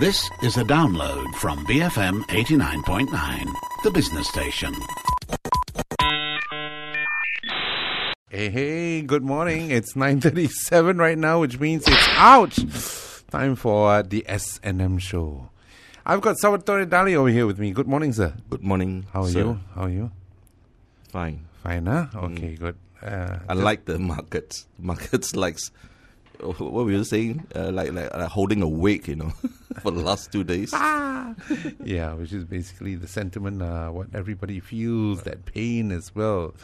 This is a download from BFM 89.9, the business station. Hey, hey, good morning. It's 9.37 right now, which means it's ouch. Time for uh, the S&M show. I've got Salvatore Dali over here with me. Good morning, sir. Good morning. How are sir. you? How are you? Fine. Fine, huh? Okay, good. Uh, like the markets, markets likes what were you saying? Uh, like like uh, holding a wake, you know, for the last two days. yeah, which is basically the sentiment, uh, what everybody feels, that pain as well.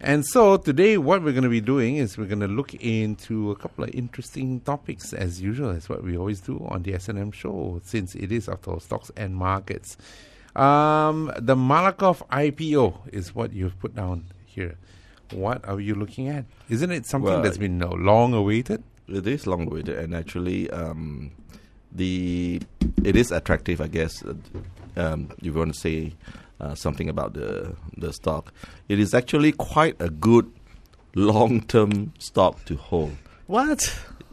And so today, what we're going to be doing is we're going to look into a couple of interesting topics, as usual. That's what we always do on the S&M show, since it is after all stocks and markets. Um, the Malakoff IPO is what you've put down here. What are you looking at? Isn't it something Well, that's been uh, long awaited? It is long awaited, and actually, um, the it is attractive, I guess. Uh, Um, you want to say uh, something about the the stock? It is actually quite a good long term stock to hold. What?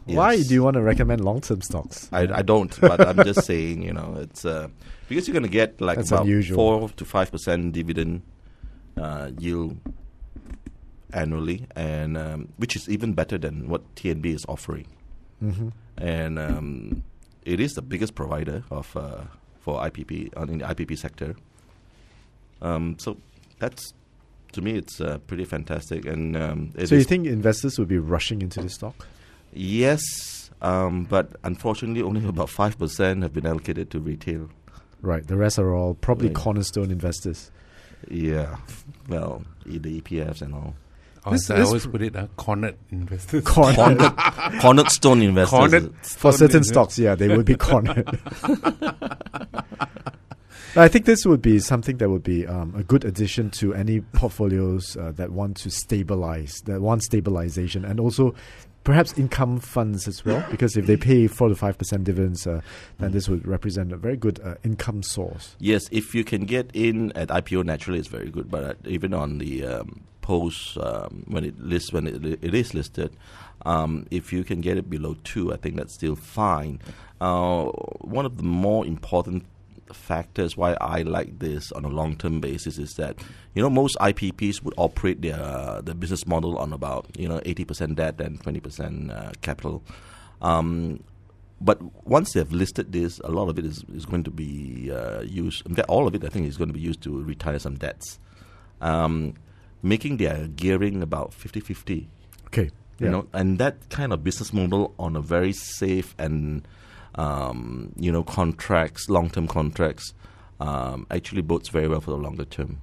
Why do you want to recommend long-term stocks? I, I don't, but I'm just saying, you know, it's uh, because you're going to get like That's about unusual. four to five percent dividend uh, yield annually, and um, which is even better than what TNB is offering. hmm And um, it is the biggest provider of uh, for IPP uh, in the IPP sector. Um, so that's to me, it's uh, pretty fantastic. And um, it So you think investors would be rushing into the stock? yes, um, but unfortunately, only about five percent have been allocated to retail. Right. The rest are all probably Right. cornerstone investors. Yeah, well, the EPFs and all. Or This- as I this- always put it, uh, cornered investors. Cornered Cornerstone investors. Cornered for stone certain investors. stocks, yeah, they would be cornered. I think this would be something that would be um, a good addition to any portfolios uh, that want to stabilize, that want stabilization, and also perhaps income funds as well. Because if they pay four to five percent dividends, uh, then this would represent a very good uh, income source. Yes, if you can get in at IPO, naturally it's very good. But uh, even on the um, um, when it lists when it, it is listed, um, if you can get it below two, I think that's still fine. Uh, one of the more important factors why I like this on a long term basis is that you know most IPPs would operate their the business model on about you know eighty percent debt and twenty percent uh, capital. Um, but once they've listed this, a lot of it is, is going to be uh, used. In fact, all of it, I think, is going to be used to retire some debts, um, making their gearing about 50-50. Okay, You yeah. know, and that kind of business model on a very safe and um, you know contracts, long-term contracts, um, actually bodes very well for the longer term.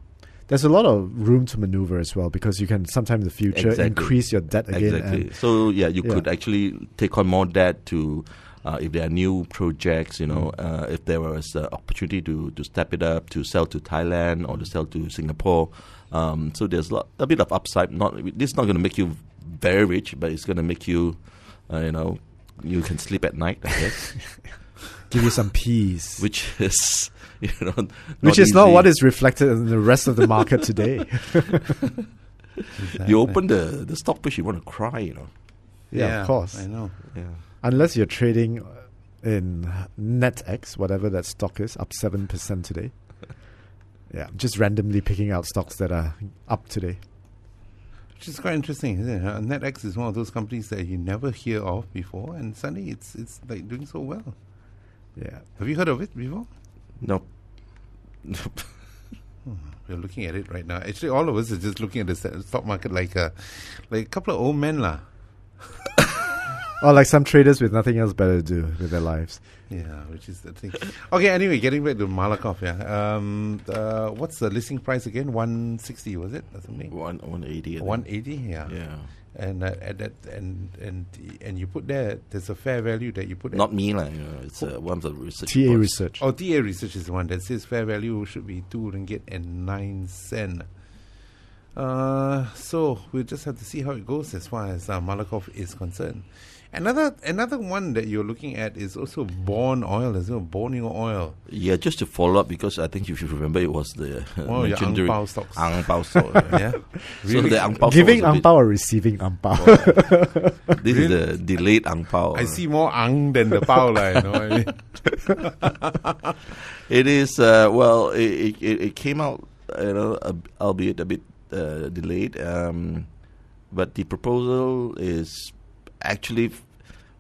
There's a lot of room to maneuver as well because you can sometime in the future Exactly. increase your debt again. Exactly. So yeah, you Yeah. could actually take on more debt to. Uh, if there are new projects, you know, Mm. uh, if there was uh, opportunity to, to step it up, to sell to Thailand or to sell to Singapore, um, so there's a, lot, a bit of upside. Not this is not going to make you very rich, but it's going to make you, uh, you know, you can sleep at night, I guess, give you some peace. which is, you know, not Which is not what is reflected in the rest of the market today. You open the the stock page, you want to cry, you know. yeah, of course. I know. Yeah. Unless you're trading in NetX, whatever that stock is, up 7% today. Yeah, just randomly picking out stocks that are up today. Which is quite interesting, isn't it? Uh, NetX is one of those companies that you never hear of before, and suddenly it's it's like doing so well. Yeah. Have you heard of it before? No. We're looking at it right now. Actually, all of us are just looking at the stock market like a like a couple of old men, lah. Or like some traders with nothing else better to do with their lives. Yeah, which is the thing. Okay, anyway, getting back to Malakoff. Yeah, um, uh, what's the listing price again? One sixty was it or something? One one eighty. One eighty. Yeah. Yeah. And uh, at that and and and you put there. There's a fair value that you put. Not me, like, you know, it's uh, one of the research. TA reports. research. Oh, TA Research is the one that says fair value should be two ringgit and nine cent. Uh, so we'll just have to see how it goes as far as uh, Malakoff is concerned. Another another one that you're looking at is also Born Oil, as well, Borneo Oil. Yeah, just to follow up because I think if you remember, it was the uh, One of your mentioned ang during- pao stocks. ang pao stock. yeah. yeah, So the ang pao Giving stock was ang pao or receiving ang pao? bit- This is the delayed ang pao. I see more ang than the pao, lah. You know I mean? It is uh, well. It, it it came out, you know, a, albeit a bit uh, delayed. Um, but the proposal is actually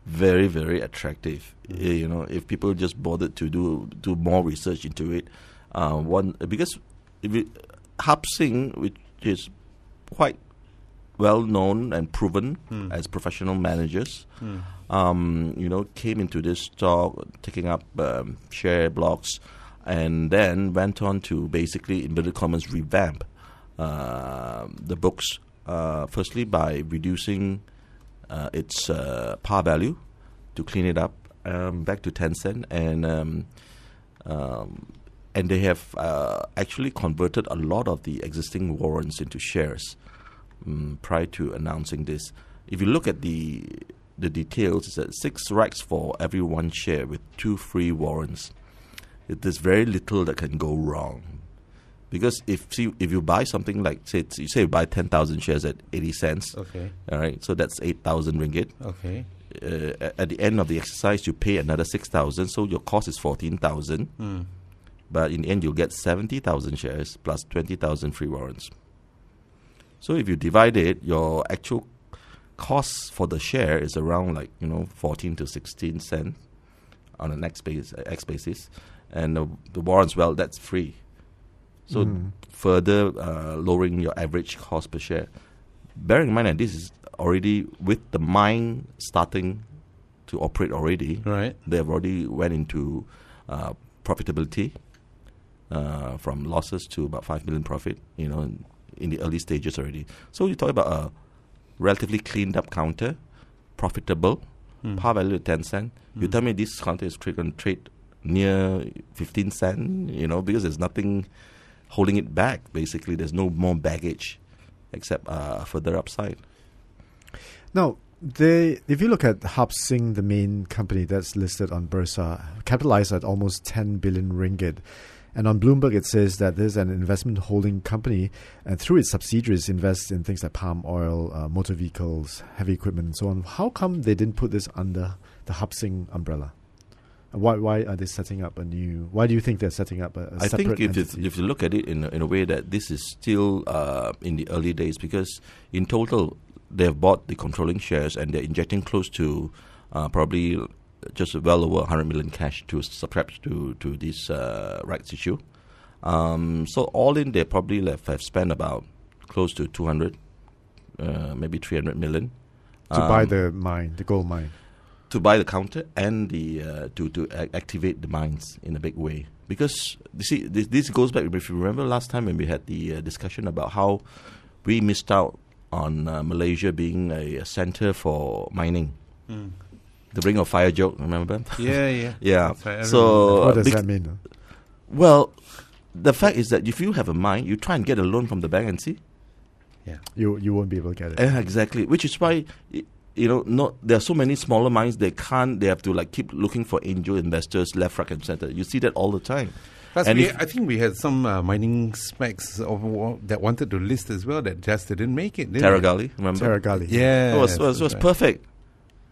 very very attractive. Uh, You know, if people just bothered to do do more research into it, uh, one because if it, Hap Seng, which is quite well known and proven as professional managers, um, you know, came into this stock, taking up um, share blocks, and then went on to basically, in inverted commas, revamp uh, the books. Uh, firstly, by reducing uh, its uh, par value to clean it up um, back to 10 cent, and um, um, and they have uh, actually converted a lot of the existing warrants into shares um, prior to announcing this. If you look at the the details, it's that six rights for every one share with two free warrants. There's very little that can go wrong. Because if see, if you buy something like say you say you buy ten thousand shares at eighty cents, Okay. all right, so that's eight thousand ringgit. Okay. Uh, at the end of the exercise, you pay another six thousand, so your cost is fourteen thousand. Hmm. But in the end, you'll get seventy thousand shares plus twenty thousand free warrants. So if you divide it, your actual cost for the share is around like you know fourteen to sixteen cent on an X base X basis, and the, the warrants well that's free. So Mm. further uh, lowering your average cost per share. Bearing in mind that this is already with the mine starting to operate already, Right. they have already went into uh, profitability uh, from losses to about five million profit. You know, in, in the early stages already. So you talk about a relatively cleaned up counter, profitable, Hmm. par value ten cent. You Hmm. tell me this counter is tra- going to trade near fifteen cent. You know, because there's nothing holding it back. Basically, there's no more baggage except uh, further upside. Now, they, if you look at Seng, the main company that's listed on Bursa, capitalized at almost 10 billion ringgit. And on Bloomberg, it says that there's an investment holding company, and through its subsidiaries, invests in things like palm oil, uh, motor vehicles, heavy equipment, and so on. How come they didn't put this under the Seng umbrella? Why, why are they setting up a new? Why do you think they're setting up a, a I think if you, if you look at it in a, in a way that this is still uh, in the early days, because in total they have bought the controlling shares and they're injecting close to uh, probably just well over 100 million cash to subscribe to to this uh, rights issue. Um, so all in, they probably have, have spent about close to 200, uh, maybe 300 million to buy um, the mine, the gold mine. To buy the counter and the uh, to to a- activate the mines in a big way. Because you see, this, this goes back. If you remember last time when we had the uh, discussion about how we missed out on uh, Malaysia being a, a center for mining, Hmm. the Ring of Fire joke. Remember? Yeah, yeah. yeah. Right, So what does bec- that mean? well, the fact is that if you have a mine, you try and get a loan from the bank and see. Yeah. You you won't be able to get it. Yeah, exactly. Which is why, y- you know, not there are so many smaller mines. They can't. They have to like keep looking for angel investors left, right, and center. You see that all the time. Plus, And we, if- I think we had some uh, mining specs of, that wanted to list as well that just didn't make it. Didn't Terra it? Gully, remember? Terra Yeah, it was was, was perfect.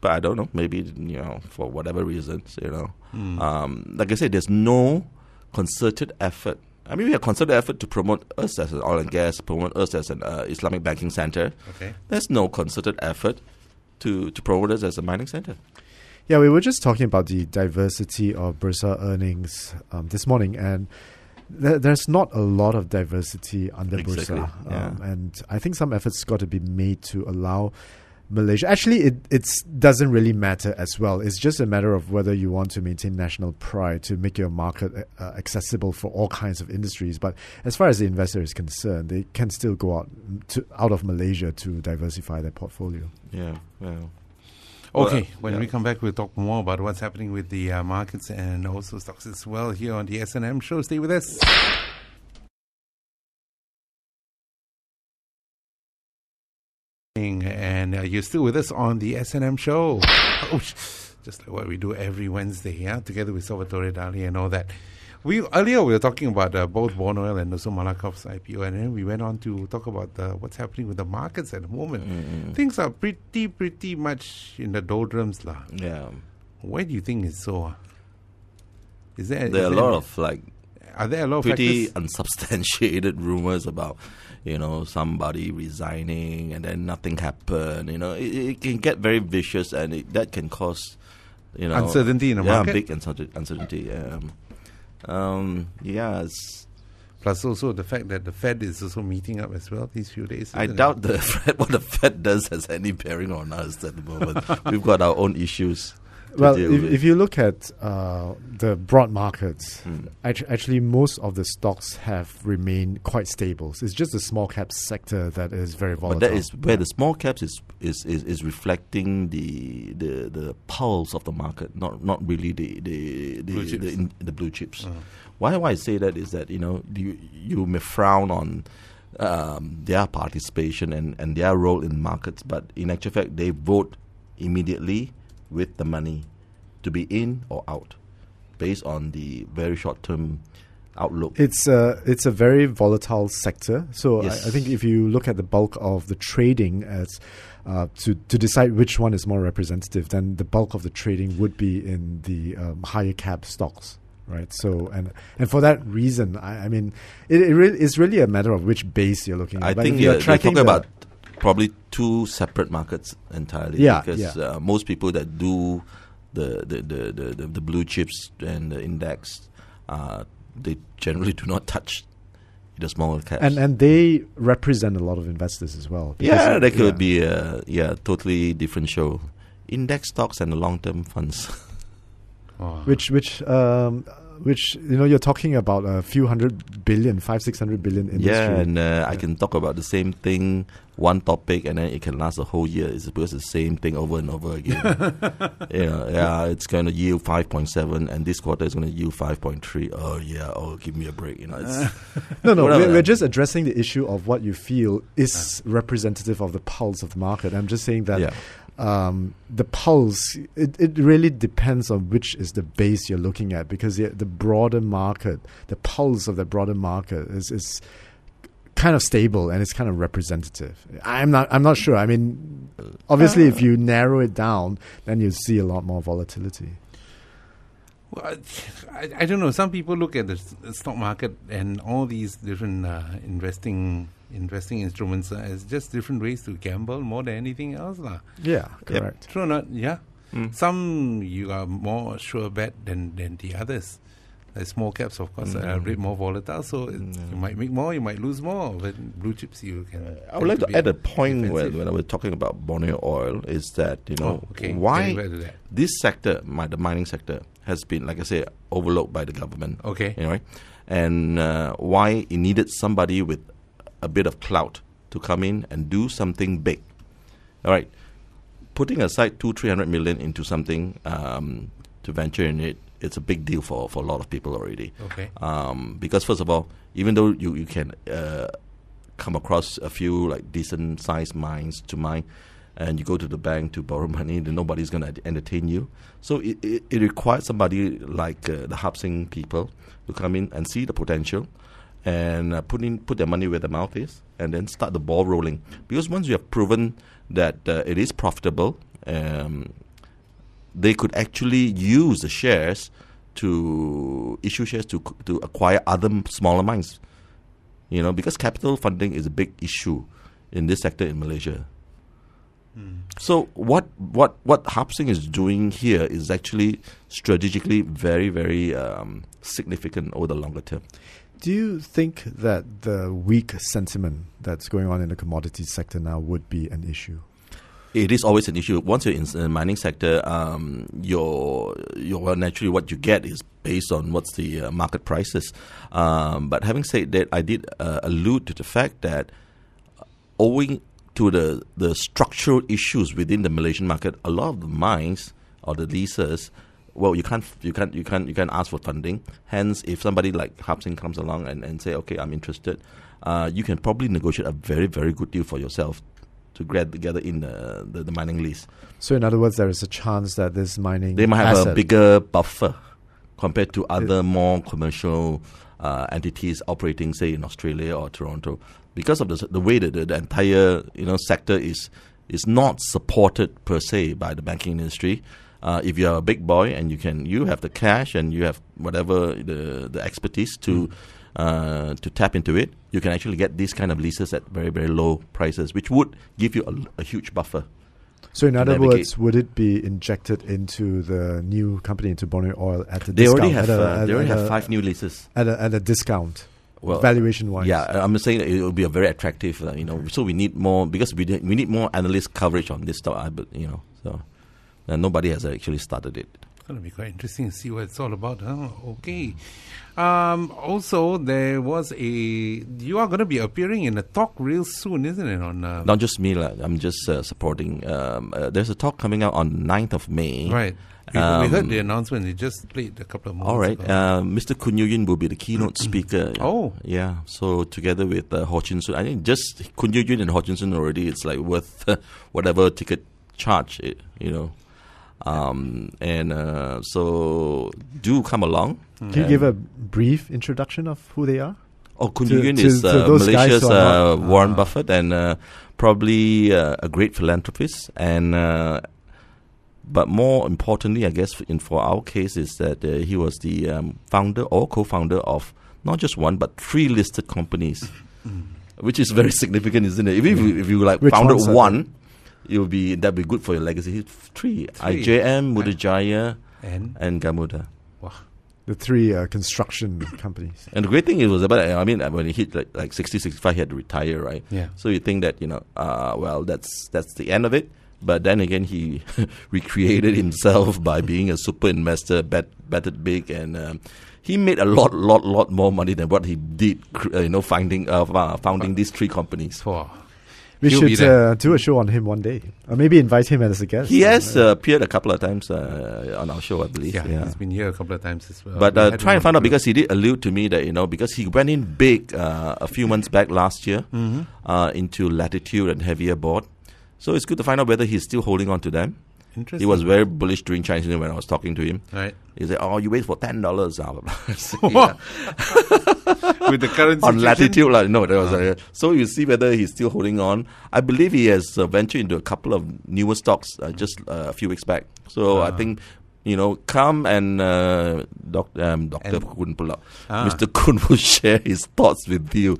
But I don't know. Maybe you know for whatever reasons, you know. Hmm. Um, like I said, there's no concerted effort. I mean, we have concerted effort to promote us as an oil and gas, promote us as an uh, Islamic banking center. Okay. There's no concerted effort to to promote us as a mining center. Yeah, we were just talking about the diversity of Bursa earnings um, this morning, and th- there's not a lot of diversity under Exactly, Bursa. yeah. Um, and I think some efforts got to be made to allow Malaysia. Actually, it it's doesn't really matter as well. It's just a matter of whether you want to maintain national pride to make your market uh, accessible for all kinds of industries. But as far as the investor is concerned, they can still go out to out of Malaysia to diversify their portfolio. Yeah. Yeah. Well, Okay, uh, when yeah. we come back, we'll talk more about what's happening with the uh, markets and also stocks as well here on the S&M show. Stay with us. You're still with us on the S&M show. Oh, just like what we do every Wednesday, yeah, together with Salvatore Dali and all that. We earlier we were talking about uh, both Born Oil and also Malakoff's IPO, and then we went on to talk about uh, what's happening with the markets at the moment. Mm, Things are pretty, pretty much in the doldrums, lah. yeah. Why do you think it's so? ah? Is there? There are a there- lot of like Are there a lot of pretty unsubstantiated rumors about you know somebody resigning and then nothing happened. You know, it, it can get very vicious and it, that can cause you know Uncertainty in the yeah, market? big uncertainty. Um, um, yeah, it's, Plus, also the fact that the Fed is also meeting up as well these few days. I isn't it? doubt the Fed, what the Fed does has any bearing on us at the moment. We've got our own issues. To Well, deal if, with. if you look at uh, the broad markets, Mm. actu- actually most of the stocks have remained quite stable. It's just the small cap sector that is very volatile. But that is where the small caps is is, is, is reflecting the, the the pulse of the market, not not really the the the, Blue the, chips. in, the blue chips. Uh, Why why I say that is that you know you you may frown on um, their participation and, and their role in markets, but in actual fact they vote immediately with the money to be in or out, based on the very short term outlook. It's a it's a very volatile sector. So Yes. I, I think if you look at the bulk of the trading as uh, to to decide which one is more representative, then the bulk of the trading would be in the um, higher cap stocks, right? So and and for that reason, I, I mean, it, it really, it's really a matter of which base you're looking at. I But think you're you're, you're talking about probably two separate markets entirely. Yeah, because yeah. Uh, most people that do the the, the, the, the, the blue chips and the index, uh, they generally do not touch the smaller caps. and and they represent a lot of investors as well. yeah, that could yeah. be a yeah totally different show. Index stocks and the long term funds. oh. which which um which you know you're talking about a few hundred billion, five six hundred billion industry. Yeah, and uh, I can talk about the same thing, one topic, and then it can last a whole year. It's because the same thing over and over again. you know, yeah, it's going to yield five point seven, and this quarter is going to yield five point three. Oh yeah, oh give me a break. You know, it's, No, no, we're, we're just addressing the issue of what you feel is representative of the pulse of the market. I'm just saying that yeah, um, the pulse, it, it really depends on which is the base you're looking at because the, the broader market, the pulse of the broader market is, is kind of stable and it's kind of representative. I'm not, I'm not sure. I mean, obviously, if you narrow it down, then you see a lot more volatility. Well, I, I don't know. Some people look at the the stock market and all these different uh, investing investing instruments uh, as just different ways to gamble more than anything else, lah. Yeah, Yep. correct. True or not? Yeah. Mm. Some you are more sure bet than than the others. The small caps, of course, are a Mm. bit more volatile, so it, Mm. you might make more, you might lose more. But blue chips, you can. I would like to be add a point where, when I was talking about Borneo oil is that you know Oh, okay. why Getting back to that. this sector, my, the mining sector, has been like I say overlooked by the government. Okay. anyway. And uh, why it needed somebody with a bit of clout to come in and do something big. All right, putting aside two, three hundred million into something um, to venture in it, it's a big deal for, for a lot of people already. Okay. Um, because first of all, even though you you can uh, come across a few like decent sized mines to mine, and you go to the bank to borrow money, then nobody's going to entertain you. So it, it, it requires somebody like uh, the Hap Seng people to come in and see the potential and uh, put in put their money where their mouth is, and then start the ball rolling. Because once you have proven that uh, it is profitable, um, they could actually use the shares to issue shares to to acquire other smaller mines. You know, because capital funding is a big issue in this sector in Malaysia. So what what what Hap Seng is doing here is actually strategically very very um, significant over the longer term. Do you think that the weak sentiment that's going on in the commodities sector now would be an issue? It is always an issue. Once you're in the mining sector, um, your naturally what you get is based on what's the uh, market prices. Um, but having said that, I did uh, allude to the fact that owing to the the structural issues within the Malaysian market, a lot of the mines or the leases, well, you can't you can't you can't you can't ask for funding. Hence, if somebody like Hap Seng comes along and, and say, okay, I'm interested, uh, you can probably negotiate a very very good deal for yourself to grab together in the, the, the mining lease. So, in other words, there is a chance that this mining They might have a bigger buffer compared to other more commercial uh, entities operating, say, in Australia or Toronto, because of the, the way that the, the entire you know sector is is not supported per se by the banking industry. Uh, if you are a big boy and you can, you have the cash and you have whatever the the expertise to uh, to tap into it, you can actually get these kind of leases at very very low prices, which would give you a, a huge buffer. So, in other navigate. words, would it be injected into the new company, into Borneo Oil, at a They discount? already have a, uh, they already have a- five new leases. at a, at a discount, Well, valuation wise. Yeah, I'm saying it will be a very attractive. Uh, you know, so we need more because we need- we need more analyst coverage on this stuff. But you know, so and nobody has actually started it. It's going to be quite interesting to see what it's all about. Huh? Okay. Um, also, there was a. You are going to be appearing in a talk real soon, isn't it? On uh, Not just me, I'm just uh, supporting. Um, uh, there's a talk coming out on 9th of May. right. We, we heard Um, the announcement. It just played a couple of moments All right, uh, Mr. Koon Yew Yin will be the keynote speaker. Oh. yeah. So together with uh, Ho Chin Soon, I think just Koon Yew Yin and Ho Chin Soon already, it's like worth whatever ticket charge, it, you know. Um, and uh, so do come along. Can you give a brief introduction of who they are? Oh, Koon To- Yew Yin to- is to uh, Malaysia's uh, not- Warren Ah. Buffett and uh, probably uh, a great philanthropist. And uh, but more importantly, I guess in for our case is that uh, he was the um, founder or co-founder of not just one but three listed companies, which is very significant, isn't it? If you, if you like Which founded one, it will be that'd be good for your legacy. Three, Three. IJM, Mudajaya, and and Gamuda. wow. The three uh, construction companies. And the great thing is was about I mean when he hit like, like 60, 65, he had to retire, right? Yeah. So you think that you know, uh, well, that's that's the end of it. But then again, he recreated himself by being a super investor, bet betted big, and um, he made a lot, lot, lot more money than what he did. Uh, you know, finding uh, uh, founding these three companies. For We He'll should uh, do a show on him one day, or maybe invite him as a guest. He has uh, appeared a couple of times uh, on our show, I believe. yeah, yeah. he's been here a couple of times as well. But We uh, had try and find out because he did allude to me that you know because he went in big uh, a few months back last year Mm-hmm. uh, into latitude and HeveaBoard. So it's good to find out whether he's still holding on to them. Interesting. He was very bullish during Chinese New Year when I was talking to him. right He said, "Oh, you wait for ten dollars uh, with the current on latitude." Like, no, that was uh, so. You see whether he's still holding on. I believe he has uh, ventured into a couple of newer stocks uh, just uh, a few weeks back. So I Ah. think. You know, come and uh, doc, um, Doctor And- Koon pull up. Ah. Mr. Koon will share his thoughts with you.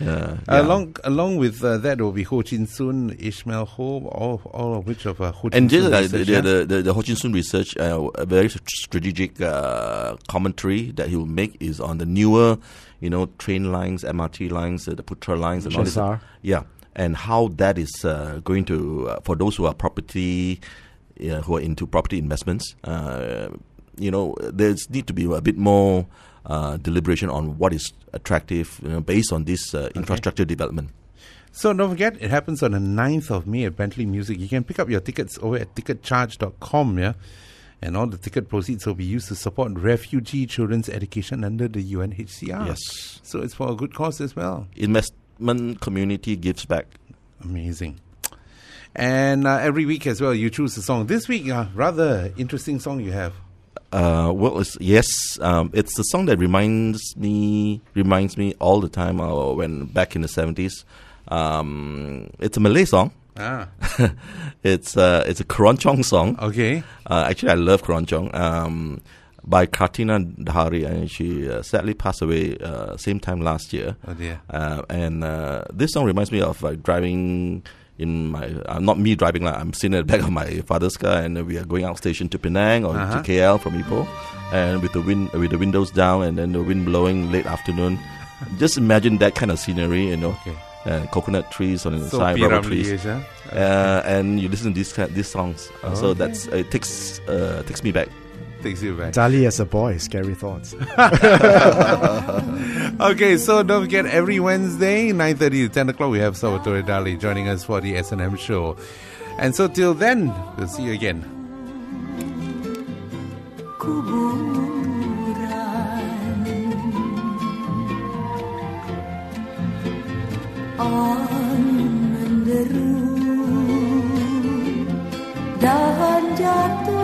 Uh, yeah. Along along with uh, that will be Ho Chin Soon, Ishmael Ho, all, all of which of uh, Ho Chin And just Soon uh, research, the, yeah? the, the, the Ho Chin Soon research, uh, a very strategic uh, commentary that he will make is on the newer, you know, train lines, MRT lines, uh, the Putra lines, and all this. Yeah, and how that is uh, going to uh, for those who are property, uh, who are into property investments. Uh, you know, there's need to be a bit more uh, deliberation on what is attractive, you know, based on this uh, infrastructure development. So don't forget, it happens on the 9th of May at Bentley Music. You can pick up your tickets over at ticketcharge.com, yeah? And all the ticket proceeds will be used to support refugee children's education under the UNHCR. Yes. So it's for a good cause as well. Investment community gives back. Amazing. And uh, every week as well, you choose a song. This week, uh, rather interesting song you have. Uh, well, it's, yes, um, it's the song that reminds me reminds me all the time uh, when back in the seventies. Um, it's a Malay song. Ah, it's uh, it's a Keroncong song. okay. Uh, actually, I love Keroncong. Um, by Kartina Dahari, and she uh, sadly passed away uh, same time last year. Oh dear. Uh, and uh, this song reminds me of like driving in my uh, not me driving like I'm sitting at the back of my father's car and we are going out station to Penang or Uh-huh. to KL from Ipoh and with the wind with the windows down and then the wind blowing late afternoon just imagine that kind of scenery you know Okay. and coconut trees on the So side rubber trees is, huh? uh, and you listen to these these songs uh, so Okay. that's it takes uh, takes me back Takes you back. Dali as a boy, scary thoughts. Okay, so don't forget every Wednesday, 9.30 to 10 o'clock, we have Salvatore Dali joining us for the S&M show. And so till then, we'll see you again. Angin menderu Dahan jatuh